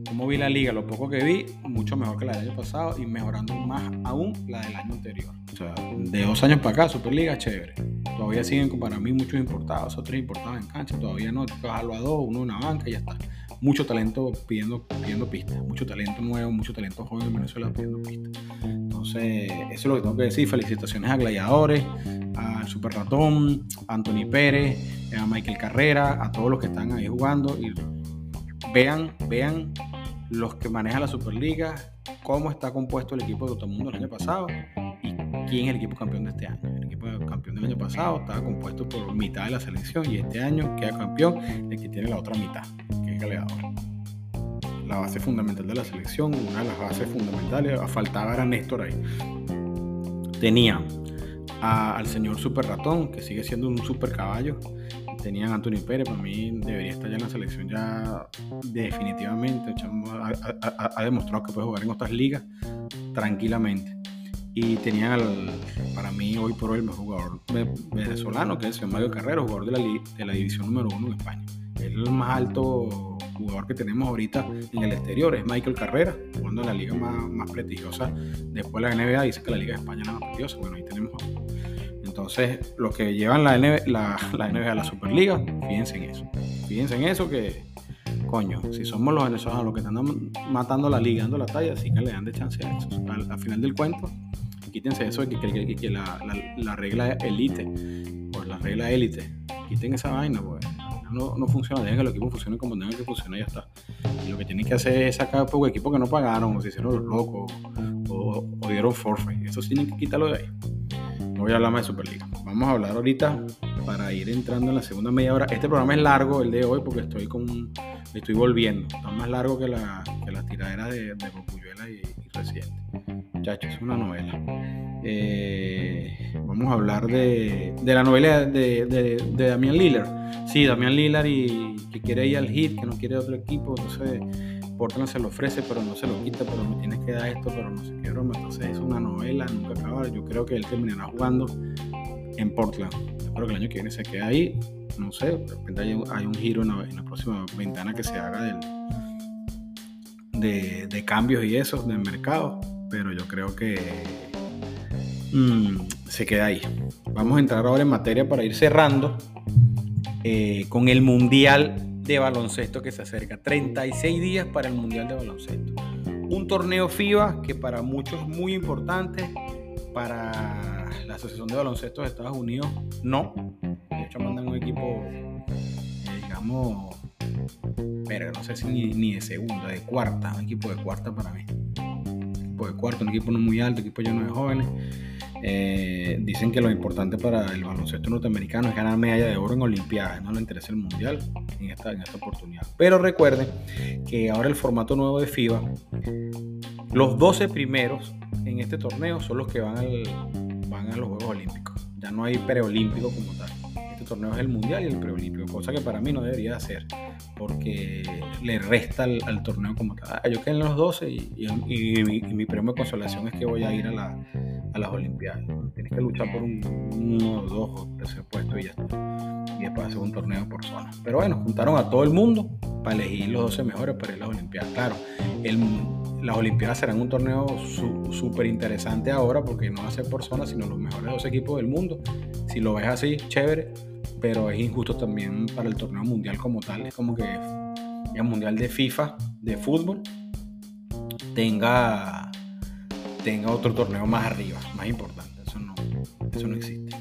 cómo vi la liga, lo poco que vi, mucho mejor que la del año pasado y mejorando más aún la del año anterior. O sea, de dos años para acá, Superliga, chévere. Todavía siguen para mí muchos importados, otros importados en cancha, todavía no, bajarlo a dos, uno en una banca y ya está mucho talento pidiendo, pidiendo pistas, mucho talento nuevo, mucho talento joven en Venezuela pidiendo pistas. Entonces, eso es lo que tengo que decir. Felicitaciones a Gladiadores, al Super Ratón, a Anthony Pérez, a Michael Carrera, a todos los que están ahí jugando. Y vean, vean los que manejan la Superliga, cómo está compuesto el equipo de Mundo el año pasado y quién es el equipo campeón de este año. El equipo campeón del año pasado estaba compuesto por mitad de la selección y este año queda campeón el que tiene la otra mitad, que es Gladiador la base fundamental de la selección, una de las bases fundamentales, faltaba era Néstor ahí. Tenía al señor Super Ratón, que sigue siendo un super caballo. Tenían a Antonio Pérez, para mí debería estar ya en la selección ya definitivamente. Ha, demostrado que puede jugar en otras ligas tranquilamente. Y tenían al, para mí hoy por hoy el mejor jugador venezolano, que es el Mario Carrero, jugador de la, de la división número uno en España. Es el más alto jugador que tenemos ahorita en el exterior es Michael Carrera, jugando en la liga más, más prestigiosa. Después la NBA dice que la Liga de España es la más prestigiosa. Bueno, ahí tenemos Entonces, los que llevan la NBA, la, la NBA a la Superliga, fíjense en eso. Fíjense en eso que, coño, si somos los venezolanos los que están matando la liga, dando la talla, sí que le dan de chance a eso. Al, final del cuento, quítense eso de que, que, la, la, la, regla élite, pues la regla élite, quiten esa vaina, pues no, no funciona, dejen que los equipos funcionen como tengan que funcionar y ya está. Y lo que tienen que hacer es sacar pues, equipos que no pagaron, o se hicieron los locos, o, dieron forfeit. Eso tienen que quitarlo de ahí. No voy a hablar más de Superliga. Vamos a hablar ahorita para ir entrando en la segunda media hora. Este programa es largo, el de hoy, porque estoy con estoy volviendo. Está más largo que la, que la tiradera de, de Popuyuela y, y Residente. Muchachos, es una novela. Eh, vamos a hablar de, de la novela de, de, Damián Lillard. Sí, Damián Lillard y que quiere ir al hit, que no quiere otro equipo, entonces Portland se lo ofrece, pero no se lo quita, pero me tienes que dar esto, pero no sé qué broma. Entonces es una novela, nunca acabar. Yo creo que él terminará jugando en Portland. Espero que el año que viene se quede ahí. No sé, de repente hay, un giro en la, próxima ventana que se haga del, de, de cambios y eso del mercado, pero yo creo que Mm, se queda ahí. Vamos a entrar ahora en materia para ir cerrando eh, con el Mundial de Baloncesto que se acerca. 36 días para el Mundial de Baloncesto. Un torneo FIBA que para muchos es muy importante, para la Asociación de Baloncesto de Estados Unidos no. De hecho mandan un equipo, eh, digamos, pero no sé si ni, ni, de segunda, de cuarta, un equipo de cuarta para mí. De cuarta, un equipo no muy alto, equipo lleno de jóvenes Eh, dicen que lo importante para el baloncesto norteamericano es ganar medalla de oro en Olimpiadas, no le interesa el mundial en esta, en esta oportunidad. Pero recuerden que ahora el formato nuevo de FIBA, los 12 primeros en este torneo son los que van, van a los Juegos Olímpicos. Ya no hay preolímpico como tal. Torneo es el mundial y el preolímpico, cosa que para mí no debería hacer porque le resta al, torneo como tal. Ah, yo quedé en los 12 y, mi, premio de consolación es que voy a ir a, la, a las Olimpiadas. Tienes que luchar por un, uno, dos o tercer puesto y ya está. Y después hacer un torneo por zona. Pero bueno, juntaron a todo el mundo para elegir los 12 mejores para ir a las Olimpiadas. Claro, las Olimpiadas serán un torneo súper interesante ahora porque no va a ser por zona, sino los mejores dos equipos del mundo. Si lo ves así, chévere pero es injusto también para el torneo mundial como tal. Es como que el mundial de FIFA de fútbol tenga, tenga otro torneo más arriba, más importante. Eso no, eso no existe.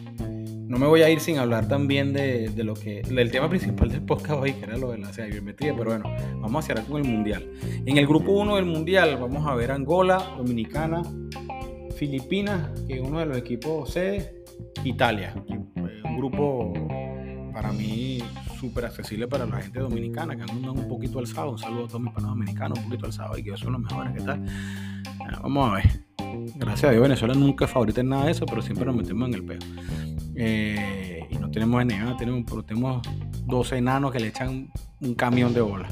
No me voy a ir sin hablar también de, lo que, del tema principal del podcast hoy, que era lo de la biometría, pero bueno, vamos a cerrar con el mundial. En el grupo 1 del mundial vamos a ver Angola, Dominicana, Filipinas, que es uno de los equipos C, Italia, un grupo para mí súper accesible para la gente dominicana, que andan un poquito alzado. Un saludo a todos mis panos dominicanos, un poquito alzado y que son los mejores, ¿qué tal? vamos a ver. Gracias a Dios, Venezuela nunca favorita en nada de eso, pero siempre nos metemos en el peo. Eh, y no tenemos NBA, tenemos, pero tenemos dos enanos que le echan un camión de bola.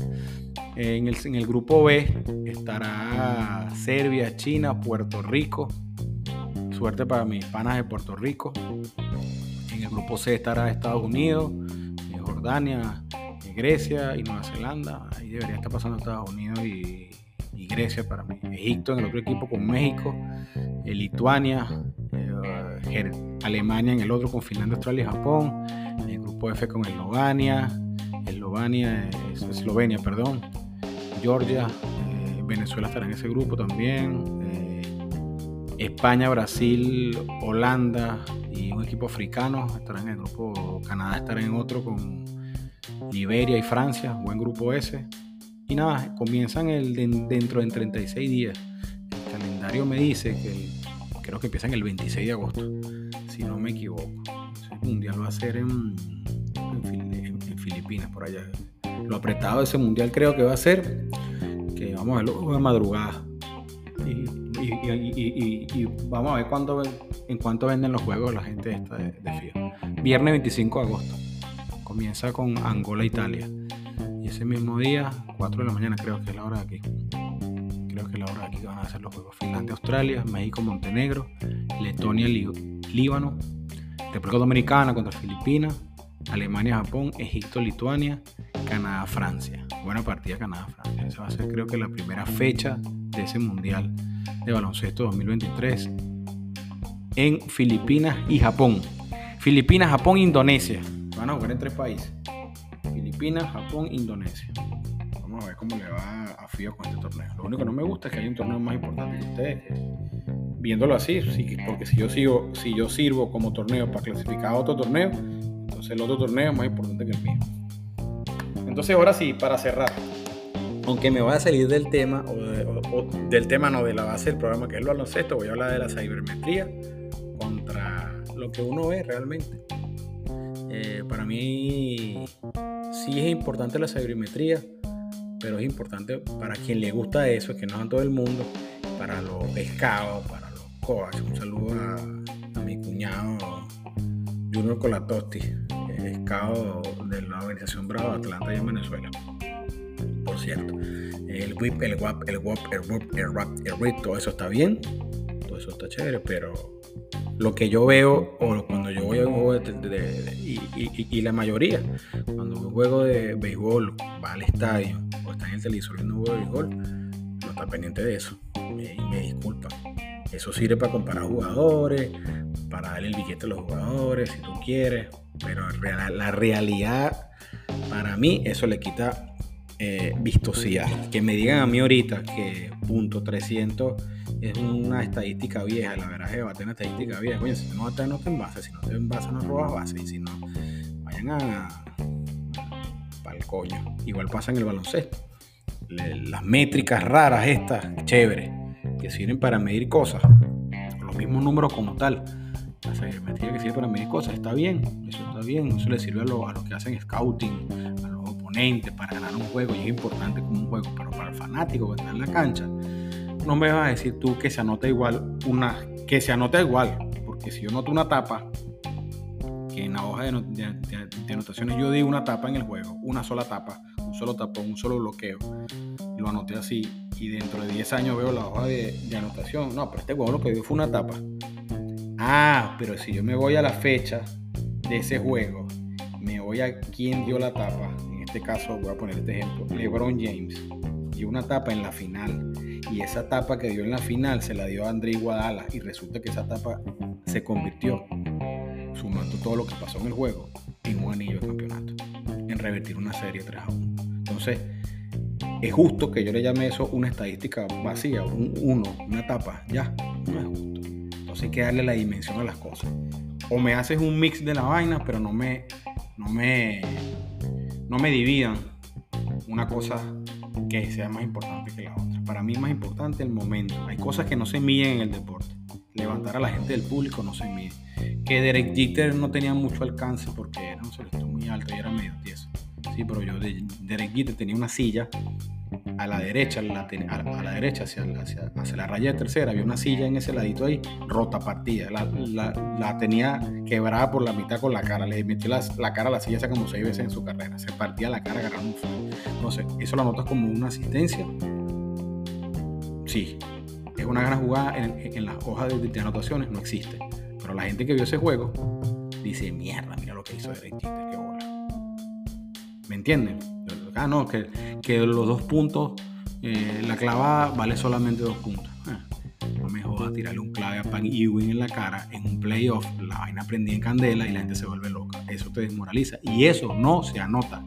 en, el, en el grupo B estará Serbia, China, Puerto Rico. Suerte para mis panas de Puerto Rico. Grupo C estará Estados Unidos, eh, Jordania, eh, Grecia y Nueva Zelanda. Ahí debería estar pasando Estados Unidos y, Grecia para mí. Egipto en el otro equipo con México, eh, Lituania, Alemania en el otro con Finlandia, Australia y Japón. El grupo F con Eslovenia, Eslovenia, Eslovenia, perdón, Georgia, Venezuela estará en ese grupo también. España, Brasil, Holanda, y un equipo africano estará en el grupo, Canadá estará en otro con Liberia y Francia, buen grupo ese. Y nada, comienzan el dentro de 36 días. El calendario me dice que creo que empiezan el 26 de agosto, si no me equivoco. El mundial va a ser en, Filipinas, por allá. Lo apretado de ese mundial creo que va a ser que vamos a verlo de madrugada. Y, vamos a ver cuándo en cuánto venden los juegos la gente esta de, de Viernes 25 de agosto. Comienza con Angola-Italia. Y ese mismo día, 4 de la mañana, creo que es la hora de aquí. Creo que es la hora de aquí que van a hacer los juegos. Finlandia-Australia, México-Montenegro, Letonia-Líbano, República Dominicana contra Filipinas, Alemania-Japón, Egipto-Lituania, Canadá-Francia. Buena partida Canadá-Francia. Esa va a ser creo que la primera fecha de ese Mundial de Baloncesto 2023 en Filipinas y Japón. Filipinas, Japón, Indonesia. Van a jugar en tres países. Filipinas, Japón, Indonesia. Vamos a ver cómo le va a FIA con este torneo. Lo único que no me gusta es que hay un torneo más importante que ustedes. Viéndolo así, porque si yo, sigo, si yo sirvo como torneo para clasificar a otro torneo, entonces el otro torneo es más importante que el mío. Entonces ahora sí, para cerrar, aunque me voy a salir del tema, o, del tema no, de la base del programa que es el baloncesto, voy a hablar de la cibermetría lo que uno ve realmente. Eh, para mí sí es importante la sabermetría, pero es importante para quien le gusta eso, que no es todo el mundo, para los pescados, para los coaches. Un saludo a, mi cuñado Junior Colatosti, pescado de la organización Bravo Atlanta y en Venezuela. Por cierto, el whip, el WAP, el WAP, el WAP, el rap, el rap, todo eso está bien, todo eso está chévere, pero lo que yo veo, o cuando yo voy a un juego de, y, la mayoría, cuando un juego de béisbol va al estadio o está en el televisor viendo un juego de béisbol, no está pendiente de eso. Y me disculpa. Eso sirve para comparar jugadores, para darle el billete a los jugadores, si tú quieres. Pero la realidad, para mí, eso le quita eh, vistosidad. Que me digan a mí ahorita que punto 300 es una estadística vieja, la verdad es que va a tener una estadística vieja. Coño, si no va a tener no te envase, si no te envase no robas base, y si no, vayan a. para el coño. Igual pasa en el baloncesto. las métricas raras estas, chévere, que sirven para medir cosas, los mismos números como tal. La sabermetría que sirve para medir cosas está bien, eso está bien, eso le sirve a, lo, a los que hacen scouting, a los oponentes para ganar un juego y es importante como un juego, pero para el fanático que está en la cancha, no me vas a decir tú que se anota igual una, que se anota igual, porque si yo noto una tapa, que en la hoja de, anotaciones yo digo una tapa en el juego, una sola tapa, un solo tapón, un solo bloqueo, lo anoté así y dentro de 10 años veo la hoja de, anotación, no, pero este juego lo que dio fue una tapa. Ah, pero si yo me voy a la fecha de ese juego, me voy a quién dio la tapa, en este caso voy a poner este ejemplo, LeBron James, dio una tapa en la final y esa tapa que dio en la final se la dio a André Guadala y resulta que esa tapa se convirtió, sumando todo lo que pasó en el juego, en un anillo de campeonato, en revertir una serie 3 a 1. Entonces, es justo que yo le llame eso una estadística vacía, un 1, una tapa, ya, no es justo. Entonces hay que darle la dimensión a las cosas. O me haces un mix de la vaina, pero no me, no me, no me dividan una cosa que sea más importante que la otra. Para mí es más importante el momento. Hay cosas que no se miden en el deporte. Levantar a la gente del público no se mide. Que Derek Jeter no tenía mucho alcance porque era un selecto muy alto y era medio tieso. Sí, pero yo Derek Jeter tenía una silla a la derecha, a la, derecha hacia, la raya de tercera, había una silla en ese ladito ahí, rota, partida. La, tenía quebrada por la mitad con la cara. Le metió la, cara a la silla hace como seis veces en su carrera. Se partía la cara agarrando un flan. Entonces, ¿eso lo notas como una asistencia? Sí. Es una gran jugada en, las hojas de, anotaciones, no existe. Pero la gente que vio ese juego dice, mierda, mira lo que hizo Derek Jeter, qué bola. ¿Me entienden? Ah, no, que que los dos puntos, eh, la clavada vale solamente dos puntos. Eh, no me joda tirarle un clave a Pan Ewing en la cara en un playoff, la vaina prendida en candela y la gente se vuelve loca. Eso te desmoraliza. Y eso no se anota.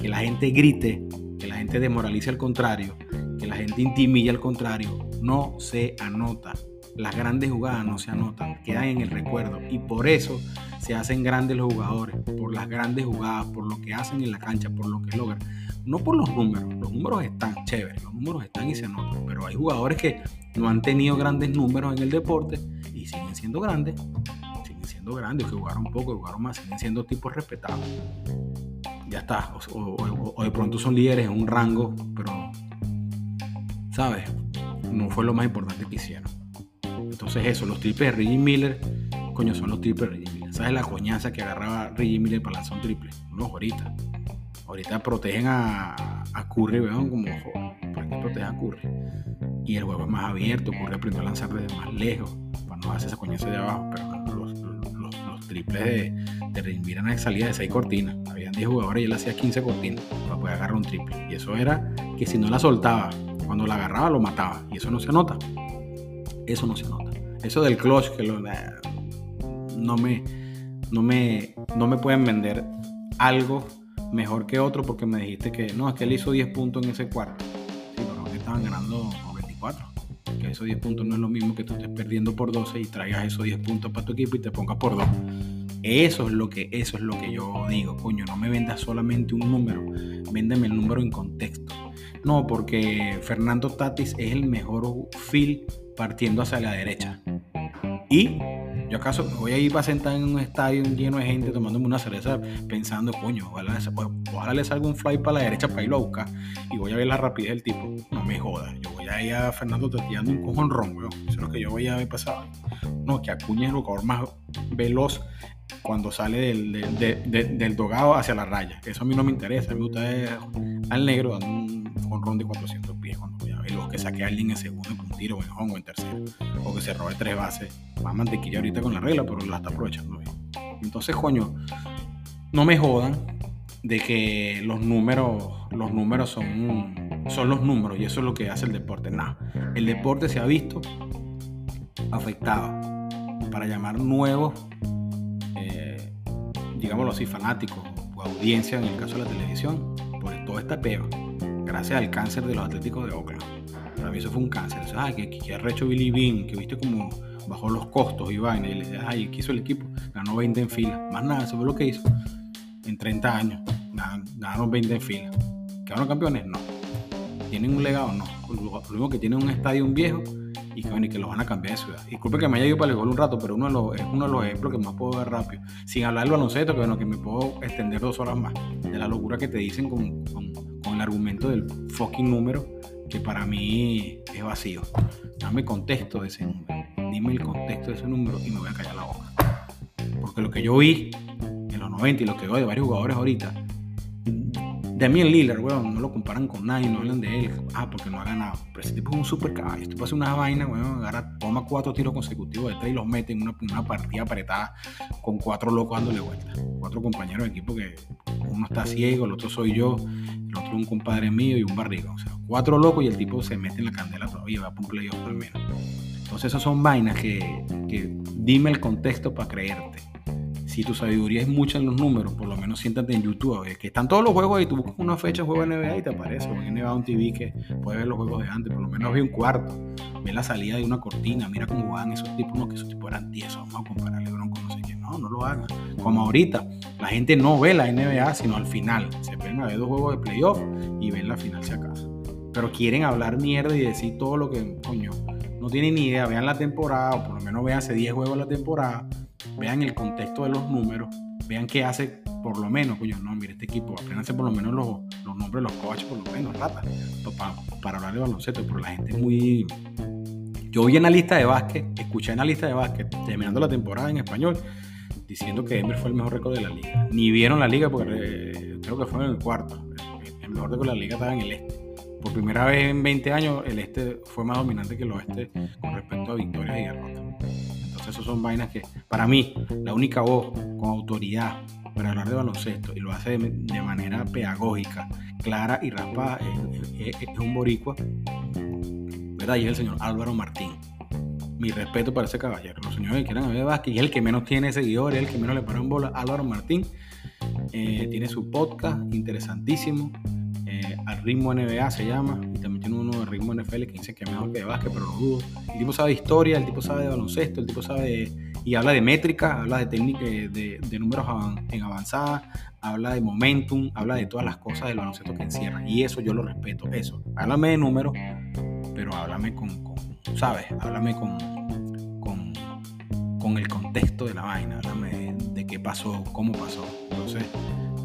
Que la gente grite, que la gente desmoralice al contrario, que la gente intimille al contrario, no se anota. Las grandes jugadas no se anotan, quedan en el recuerdo. Y por eso se hacen grandes los jugadores, por las grandes jugadas, por lo que hacen en la cancha, por lo que logran no por los números, los números están chéveres, los números están y se notan, pero hay jugadores que no han tenido grandes números en el deporte y siguen siendo grandes, siguen siendo grandes, que jugaron poco, jugaron más, siguen siendo tipos respetables. Ya está, o, de pronto son líderes en un rango, pero, ¿sabes? No fue lo más importante que hicieron. Entonces eso, los triples de Reggie Miller, coño, son los triples de Reggie. ¿Sabes la coñaza que agarraba Reggie Miller para lanzar un triple? No, ahorita. Ahorita protegen a, a Curry, vean como para que proteja a Curry. Y el juego es más abierto, Curry aprendió a lanzar desde más lejos, para no hacer esa coñaza de abajo, pero los, los, triples de, de Rimbiran de salida de 6 cortinas. Habían 10 jugadores y él hacía 15 cortinas para poder agarrar un triple. Y eso era que si no la soltaba, cuando la agarraba lo mataba. Y eso no se anota. Eso no se anota. Eso del clutch que lo, no me no me no me pueden vender algo mejor que otro porque me dijiste que no, es que él hizo 10 puntos en ese cuarto. Sí, pero que estaban ganando 24. Que esos 10 puntos no es lo mismo que tú estés perdiendo por 12 y traigas esos 10 puntos para tu equipo y te pongas por 2. Eso es lo que, eso es lo que yo digo, coño, no me vendas solamente un número, véndeme el número en contexto. No, porque Fernando Tatis es el mejor field partiendo hacia la derecha. Y yo acaso voy a ir para sentar en un estadio lleno de gente tomándome una cerveza pensando, coño, ojalá, ojalá le salga un fly para la derecha para irlo a buscar y voy a ver la rapidez del tipo. No me jodas, yo voy a ir a Fernando Tatiando un cojón ron, weón. Eso es lo que yo voy a ver pasado. No, que Acuña es el jugador más veloz cuando sale del, del, dogado hacia la raya. Eso a mí no me interesa, me gusta al negro dando un jonrón de 400 pies cuando voy a verlo, que saque a alguien en segundo en un tiro o en home o en tercero, o que se robe tres bases más mantequilla ahorita con la regla, pero la está aprovechando bien. Entonces, coño, no me jodan de que los números, los números son, son los números y eso es lo que hace el deporte. Nada, el deporte se ha visto afectado para llamar nuevos, eh, digámoslo así, fanáticos o audiencia en el caso de la televisión, por todo este peo, gracias al cáncer de los atléticos de Oakland. Para mí eso fue un cáncer. O sea, que, que, ha hecho Billy Bean, que viste como bajó los costos y vaina, y le ay, ¿qué hizo el equipo? Ganó 20 en fila. Más nada, eso fue lo que hizo. En 30 años, ganaron 20 en fila. ¿Quedaron campeones? No. ¿Tienen un legado? No. Lo único que tienen un estadio viejo y que, que lo van a cambiar de ciudad. Disculpe que me haya ido para el gol un rato, pero uno de los, es uno de los ejemplos que más puedo ver rápido. Sin hablar del baloncesto, que bueno, que me puedo extender dos horas más. De la locura que te dicen con el argumento del fucking número, que para mí es vacío. Dame contexto de ese número. Dime el contexto de ese número y me voy a callar la boca. Porque lo que yo vi en los 90 y lo que veo de varios jugadores ahorita, Damian Lillard, weón, no lo comparan con nadie, no hablan de él. Ah, porque no ha ganado. Pero ese tipo es un super caballo. Este hace una vaina, weón, agarra, toma cuatro tiros consecutivos de tres y los mete en una, una partida apretada con cuatro locos dándole vuelta. Cuatro compañeros de equipo que uno está ciego, el otro soy yo, el otro un compadre mío y un barriga. O sea, cuatro locos y el tipo se mete en la candela todavía, va por un playoff al menos. Entonces esas son vainas que, que dime el contexto para creerte si tu sabiduría es mucha en los números, por lo menos siéntate en YouTube, que están todos los juegos y tú buscas una fecha de juego NBA y te aparece, o NBA un TV que puedes ver los juegos de antes, por lo menos ve un cuarto, ve la salida de una cortina, mira cómo van esos tipos, no, que esos tipos eran tiesos, vamos a comparar LeBron con no sé quién, no, no lo hagan. Como ahorita, la gente no ve la NBA, sino al final, se ven a ver dos juegos de playoff y ven la final si acaso. Pero quieren hablar mierda y decir todo lo que, coño, no tienen ni idea, vean la temporada, o por lo menos vean hace 10 juegos la temporada, vean el contexto de los números, vean qué hace por lo menos, coño, no, mire, este equipo, apréndanse por lo menos los, los nombres los coaches, por lo menos, rata, para, para hablar de baloncesto, pero la gente es muy... Yo vi en la lista de básquet, escuché en la lista de básquet, terminando la temporada en español, diciendo que Denver fue el mejor récord de la liga. Ni vieron la liga porque eh, creo que fue en el cuarto. El mejor récord de la liga estaba en el este. Por primera vez en 20 años, el este fue más dominante que el oeste con respecto a victorias y derrotas. Esos son vainas que, para mí, la única voz con autoridad para hablar de baloncesto y lo hace de, manera pedagógica, clara y raspada, es, un boricua, ¿verdad? Y es el señor Álvaro Martín. Mi respeto para ese caballero. Los señores que quieran ver básquet, y es el que menos tiene seguidores, es el que menos le paran bola. Álvaro Martín eh, tiene su podcast interesantísimo eh, al ritmo NBA se llama, de ritmo NFL que dice que es mejor que de básquet, pero lo dudo. El tipo sabe historia, el tipo sabe de baloncesto, el tipo sabe y habla de métrica, habla de técnica, de, números en avanzada, habla de momentum, habla de todas las cosas del baloncesto que encierra, y eso yo lo respeto, eso. Háblame de números, pero háblame con, ¿sabes? Háblame con, con, con, el contexto de la vaina, háblame de, de qué pasó, cómo pasó. Entonces,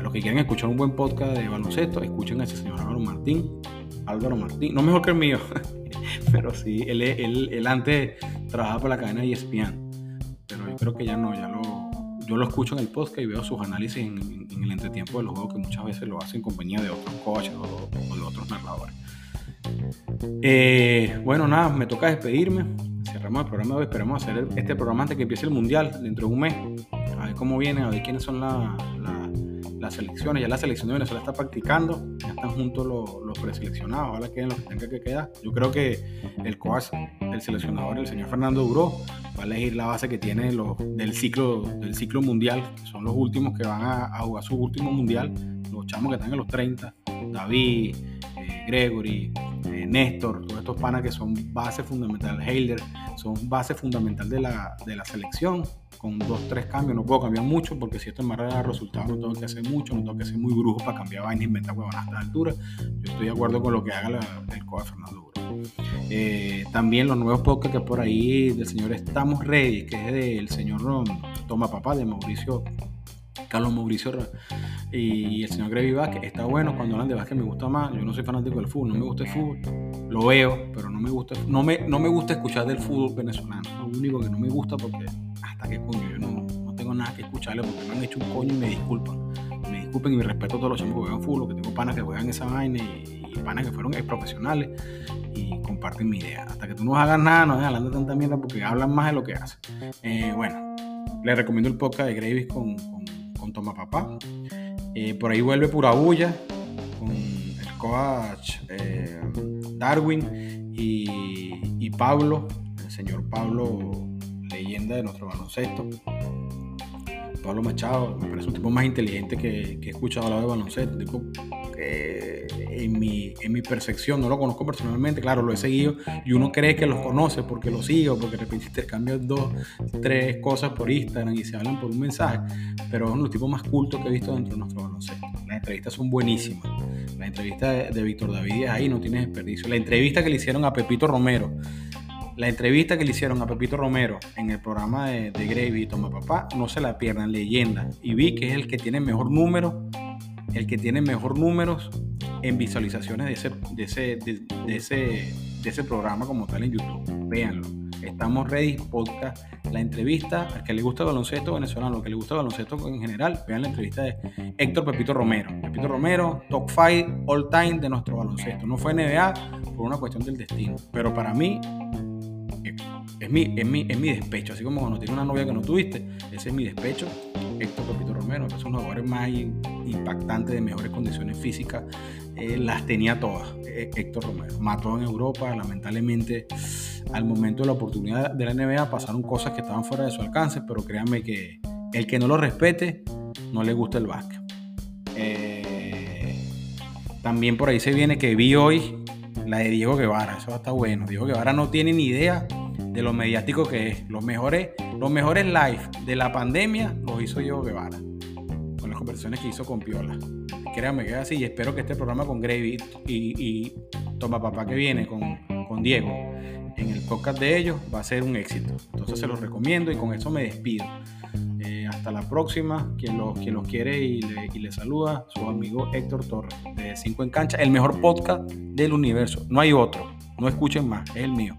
los que quieren escuchar un buen podcast de baloncesto, escuchen a ese señor Álvaro Martín. Álvaro Martín, no mejor que el mío, pero sí, él, él, él, antes trabajaba por la cadena de ESPN, pero yo creo que ya no, ya lo, yo lo escucho en el podcast y veo sus análisis en, el entretiempo de los juegos que muchas veces lo hacen en compañía de otros coaches o, de otros narradores. Eh, bueno, nada, me toca despedirme. Cerramos el programa hoy. Esperamos hacer este programa antes que empiece el mundial, dentro de un mes. A ver cómo viene, a ver quiénes son la, la, las selecciones. Ya la selección de Venezuela está practicando. Ya están juntos los, los preseleccionados. Ahora queden los que tengan que quedar. Yo creo que el coach, el seleccionador, el señor Fernando Duró, va a elegir la base que tiene los, del, ciclo, del ciclo mundial, son los últimos que van a, a jugar su último mundial. Los chamos que están en los 30. David, Gregory, eh, Néstor, todos estos panas que son base fundamental, Heiler, son base fundamental de la, de la selección, con dos, tres cambios, no puedo cambiar mucho, porque si esto barra de resultados no tengo que hacer mucho, no tengo que ser muy brujo para cambiar vaina e inventar huevonas a esta altura, yo estoy de acuerdo con lo que haga el coach Fernando Duro. Eh, también los nuevos podcasts que por ahí del señor Estamos Ready, que es del señor Toma Papá, de Mauricio Carlos Mauricio y el señor Grevy Vázquez. Está bueno cuando hablan de básquet, me gusta más. Yo no soy fanático del fútbol, no me gusta el fútbol. Lo veo, pero no me gusta, no me, no me gusta escuchar del fútbol venezolano. Lo único que no me gusta porque hasta que coño, yo no, no tengo nada que escucharle porque me han hecho un coño y me disculpan. Me disculpen y me respeto a todos los chicos que juegan fútbol, que tengo panas que juegan esa vaina y, panas que fueron profesionales y comparten mi idea. Hasta que tú no hagas nada, no hagas de tanta mierda porque hablan más de lo que hacen. Eh, bueno, les recomiendo el podcast de Gravis con con Toma Papá. Eh, por ahí vuelve Pura Bulla con el coach eh, Darwin y, y, Pablo, el señor Pablo, leyenda de nuestro baloncesto. Pablo Machado, me parece un tipo más inteligente que, que he escuchado hablar de baloncesto, que en mi, en mi percepción, no lo conozco personalmente, claro, lo he seguido y uno cree que los conoce porque lo sigue o porque de repente intercambian dos, tres cosas por Instagram y se hablan por un mensaje, pero es uno de los tipos más cultos que he visto dentro de nuestro baloncesto. Las entrevistas son buenísimas. La entrevista de, Víctor David ahí no tiene desperdicio. La entrevista que le hicieron a Pepito Romero La entrevista que le hicieron a Pepito Romero en el programa de, de Gravy y Toma Papá, no se la pierdan, leyenda. Y vi que es el que tiene mejor número, el que tiene mejor números en visualizaciones de ese, de ese, de, ese, de ese programa como tal en YouTube. Véanlo. Estamos ready, podcast, la entrevista, al que le gusta el baloncesto venezolano, al que le gusta el baloncesto en general, vean la entrevista de Héctor Pepito Romero. Pepito Romero, top 5 all time de nuestro baloncesto. No fue NBA por una cuestión del destino, pero para mí es mi, es, mi, es mi despecho, así como cuando tienes una novia que no tuviste, ese es mi despecho. Héctor Pepito Romero, que de los jugadores más impactantes, de mejores condiciones físicas, eh, las tenía todas. Eh, Héctor Romero mató en Europa, lamentablemente al momento de la oportunidad de la NBA pasaron cosas que estaban fuera de su alcance, pero créanme que el que no lo respete no le gusta el básquet. Eh, también por ahí se viene que vi hoy la de Diego Guevara, eso está bueno. Diego Guevara no tiene ni idea de lo mediático que es. Los mejores, los mejores live de la pandemia los hizo Diego Guevara, con las conversaciones que hizo con Piola. Créanme que es así y espero que este programa con Gravy y, Toma Papá que viene con, con Diego en el podcast de ellos va a ser un éxito. Entonces se los recomiendo y con eso me despido. Eh, hasta la próxima. Quien los, quien los quiere y le, y le, saluda, su amigo Héctor Torres, de 5 en Cancha, el mejor podcast del universo. No hay otro. No escuchen más, es el mío.